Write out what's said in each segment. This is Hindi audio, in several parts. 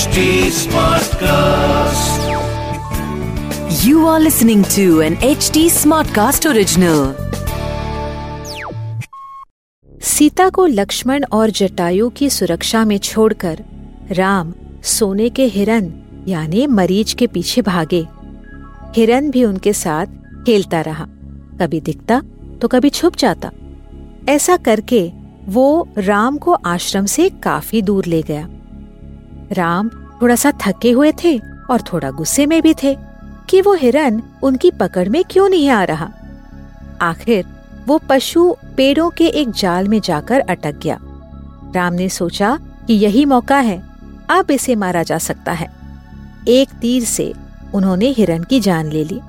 HD Smartcast. You are listening to an HD Smartcast original. Sita को लक्ष्मण और जटायु की सुरक्षा में छोड़कर राम सोने के हिरन यानी मरीज़ के पीछे भागे हिरन भी उनके साथ खेलता रहा कभी दिखता तो कभी छुप जाता ऐसा करके वो राम को आश्रम से काफ़ी दूर ले गया राम थोड़ा सा थके हुए थे और थोड़ा गुस्से में भी थे कि वो हिरन उनकी पकड़ में क्यों नहीं आ रहा। आखिर वो पशु पेड़ों के एक जाल में जाकर अटक गया। राम ने सोचा कि यही मौका है, अब इसे मारा जा सकता है। एक तीर से उन्होंने हिरन की जान ले ली।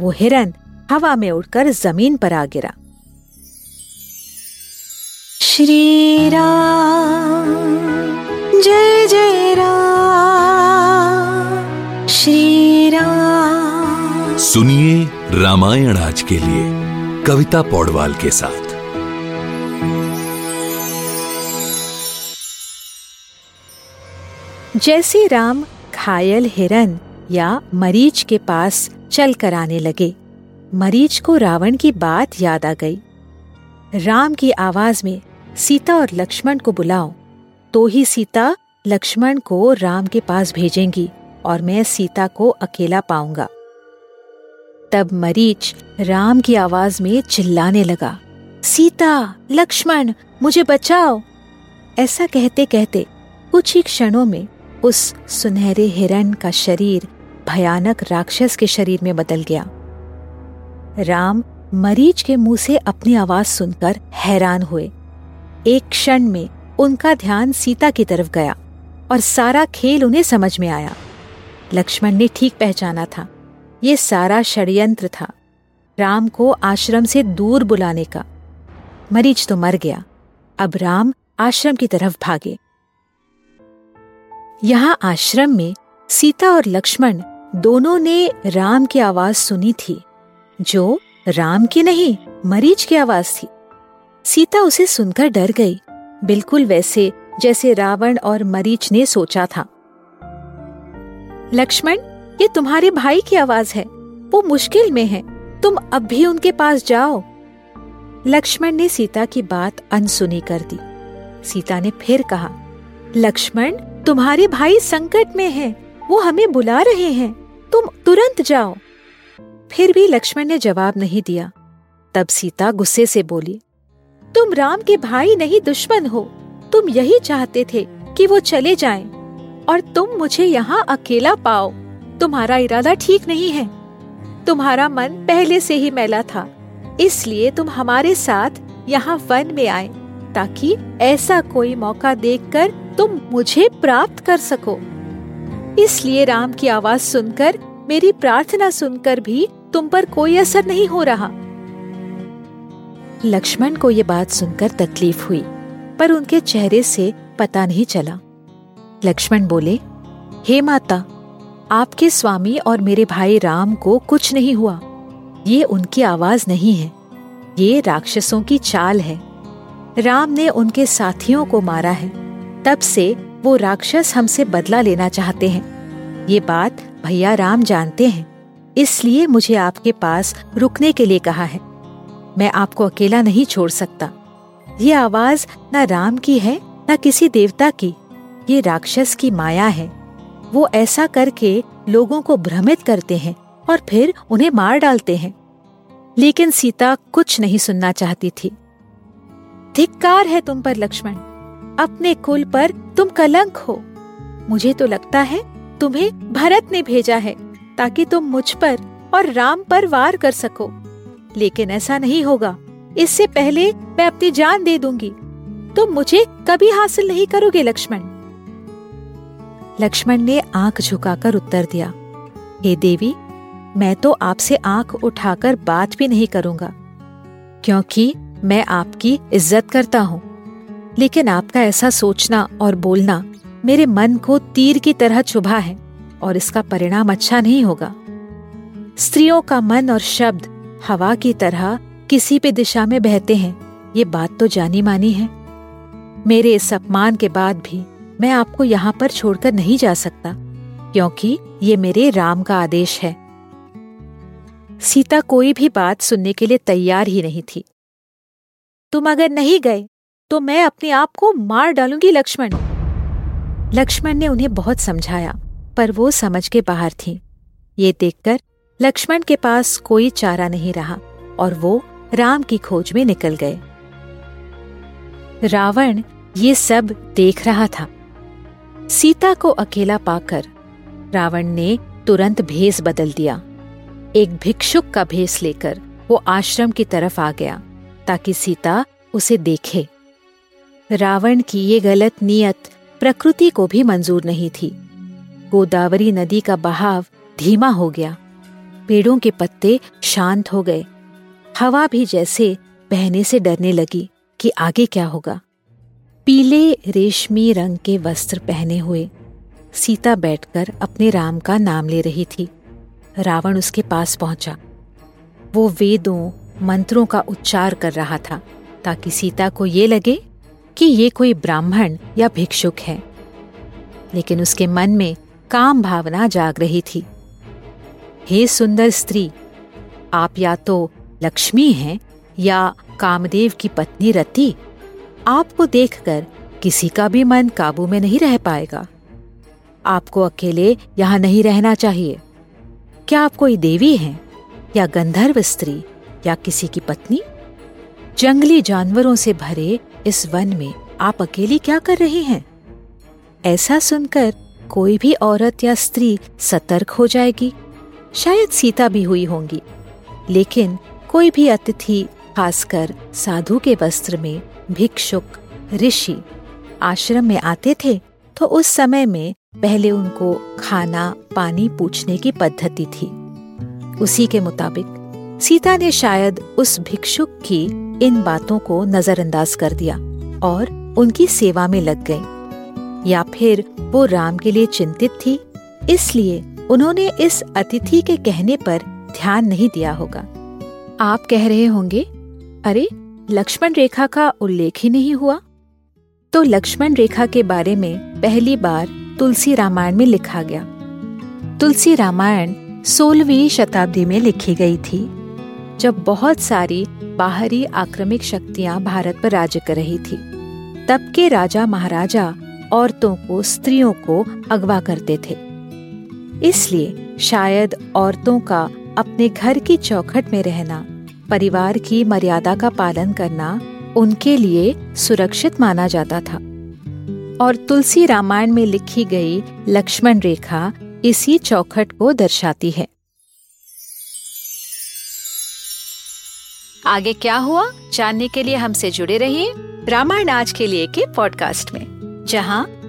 वो हिरन हवा में उड़कर ज़मीन पर आ गिरा। श्री राम। जय जय राम श्री राम। सुनिए रामायण आज के लिए कविता पौडवाल के साथ। जैसे राम घायल हिरन या मरीच के पास चल कर आने लगे मरीच को रावण की बात याद आ गई। राम की आवाज़ में सीता और लक्ष्मण को बुलाओ तो ही सीता लक्ष्मण को राम के पास भेजेंगी और मैं सीता को अकेला पाऊँगा। तब मरीच राम की आवाज़ में चिल्लाने लगा, सीता, लक्ष्मण, मुझे बचाओ! ऐसा कहते कहते कुछ ही क्षणों में उस सुनहरे हिरण का शरीर भयानक राक्षस के शरीर में बदल गया। राम मरीच के मुँह से अपनी आवाज़ सुनकर हैरान हुए। एक क्षण में उनका ध्यान सीता की तरफ़ गया और सारा खेल उन्हें समझ में आया। लक्ष्मण ने ठीक पहचाना था। ये सारा षड्यंत्र था, राम को आश्रम से दूर बुलाने का। मरीच तो मर गया। अब राम आश्रम की तरफ़ भागे। यहाँ आश्रम में सीता और लक्ष्मण दोनों ने राम की आवाज़ सुनी थी, जो राम की नहीं मरीच की आवाज़ थी। सीता उसे सुनकर डर गई। बिल्कुल वैसे जैसे रावण और मरीच ने सोचा था। लक्ष्मण ये तुम्हारे भाई की आवाज़ है। वो मुश्किल में है। तुम अब भी उनके पास जाओ। लक्ष्मण ने सीता की बात अनसुनी कर दी। सीता ने फिर कहा लक्ष्मण तुम्हारे भाई संकट में हैं, वो हमें बुला रहे हैं। तुम तुरंत जाओ। फिर भी लक्ष्मण ने जवाब नहीं दिया। तब सीता गुस्से से बोली तुम राम के भाई नहीं दुश्मन हो। तुम यही चाहते थे कि वो चले जाएँ और तुम मुझे यहाँ अकेला पाओ। तुम्हारा इरादा ठीक नहीं है। तुम्हारा मन पहले से ही मैला था, इसलिए तुम हमारे साथ यहाँ वन में आए, ताकि ऐसा कोई मौका देखकर तुम मुझे प्राप्त कर सको। इसलिए राम की आवाज़ सुनकर, मेरी प्रार्थना सुनकर भी तुम पर कोई असर नहीं हो रहा। लक्ष्मण को ये बात सुनकर तकलीफ़ हुई, पर उनके चेहरे से पता नहीं चला। लक्ष्मण बोले, हे माता, आपके स्वामी और मेरे भाई राम को कुछ नहीं हुआ। ये उनकी आवाज़ नहीं है, ये राक्षसों की चाल है। राम ने उनके साथियों को मारा है, तब से वो राक्षस हमसे बदला लेना चाहते हैं। ये बात भैया राम जानते हैं, इसलिए मुझे आपके पास रुकने के लिए कहा है। मैं आपको अकेला नहीं छोड़ सकता। ये आवाज़ न राम की है, न किसी देवता की। ये राक्षस की माया है। वो ऐसा करके लोगों को भ्रमित करते हैं और फिर उन्हें मार डालते हैं। लेकिन सीता कुछ नहीं सुनना चाहती थी। धिक्कार है तुम पर, लक्ष्मण। अपने कुल पर तुम कलंक हो। मुझे तो लगता है तुम्हें भरत ने भेजा है, ताकि तुम मुझ पर और राम पर वार कर सको। लेकिन ऐसा नहीं होगा। इससे पहले मैं अपनी जान दे दूँगी। तुम मुझे कभी हासिल नहीं करोगे, लक्ष्मण। लक्ष्मण ने आँख झुकाकर उत्तर दिया, हे देवी, मैं तो आपसे आँख उठाकर बात भी नहीं करूँगा, क्योंकि मैं आपकी इज़्ज़त करता हूँ। लेकिन आपका ऐसा सोचना और बोलना मेरे मन को तीर की तरह चुभा है और इसका परिणाम अच्छा नहीं होगा। स्त्रियों का मन और शब्द हवा की तरह किसी भी दिशा में बहते हैं। ये बात तो जानी मानी है। मेरे इस अपमान के बाद भी मैं आपको यहाँ पर छोड़कर नहीं जा सकता, क्योंकि ये मेरे राम का आदेश है। सीता कोई भी बात सुनने के लिए तैयार ही नहीं थी। तुम अगर नहीं गए तो मैं अपने आप को मार डालूँगी लक्ष्मण। लक्ष्मण ने उन्हें बहुत समझाया, पर वो समझ के बाहर थी। ये देखकर लक्ष्मण के पास कोई चारा नहीं रहा और वो राम की खोज में निकल गए। रावण ये सब देख रहा था। सीता को अकेला पाकर रावण ने तुरंत भेस बदल दिया। एक भिक्षुक का भेस लेकर वो आश्रम की तरफ़ आ गया ताकि सीता उसे देखे। रावण की ये गलत नियत प्रकृति को भी मंजूर नहीं थी। गोदावरी नदी का बहाव धीमा हो गया। पेड़ों के पत्ते शांत हो गए। हवा भी जैसे बहने से डरने लगी कि आगे क्या होगा। पीले रेशमी रंग के वस्त्र पहने हुए सीता बैठकर अपने राम का नाम ले रही थी। रावण उसके पास पहुँचा। वो वेदों, मंत्रों का उच्चार कर रहा था, ताकि सीता को ये लगे कि ये कोई ब्राह्मण या भिक्षुक है। लेकिन उसके मन में काम भावना जाग रही थी। हे सुंदर स्त्री, आप या तो लक्ष्मी हैं या कामदेव की पत्नी रति, आपको देखकर किसी का भी मन काबू में नहीं रह पाएगा। आपको अकेले यहाँ नहीं रहना चाहिए। क्या आप कोई देवी हैं या गंधर्व स्त्री या किसी की पत्नी? जंगली जानवरों से भरे इस वन में आप अकेली क्या कर रही हैं? ऐसा सुनकर कोई भी औरत या स्त्री सतर्क हो जाएगी। शायद सीता भी हुई होंगी। लेकिन कोई भी अतिथि, खासकर साधु के वस्त्र में, भिक्षुक, ऋषि, आश्रम में आते थे तो उस समय में पहले उनको खाना, पानी पूछने की पद्धति थी। उसी के मुताबिक, सीता ने शायद उस भिक्षुक की इन बातों को नजरअंदाज कर दिया और उनकी सेवा में लग गई। या फिर वो राम के लिए चिंतित थी, इसलिए उन्होंने इस अतिथि के कहने पर ध्यान नहीं दिया होगा। आप कह रहे होंगे, अरे, लक्ष्मण रेखा का उल्लेख ही नहीं हुआ? तो लक्ष्मण रेखा के बारे में पहली बार तुलसी रामायण में लिखा गया। तुलसी रामायण सोलहवीं शताब्दी में लिखी गई थी, जब बहुत सारी बाहरी आक्रमिक शक्तियाँ भारत पर राज्य कर रही थी। तब के राजा महाराजा औरतों को, स्त्रियों को अगवा करते थे। इसलिए शायद औरतों का अपने घर की चौखट में रहना, परिवार की मर्यादा का पालन करना उनके लिए सुरक्षित माना जाता था। और तुलसी रामायण में लिखी गई लक्ष्मण रेखा इसी चौखट को दर्शाती है। आगे क्या हुआ? जानने के लिए हमसे जुड़े रहिए रामायण आज के लिए के पॉडकास्ट में, जहाँ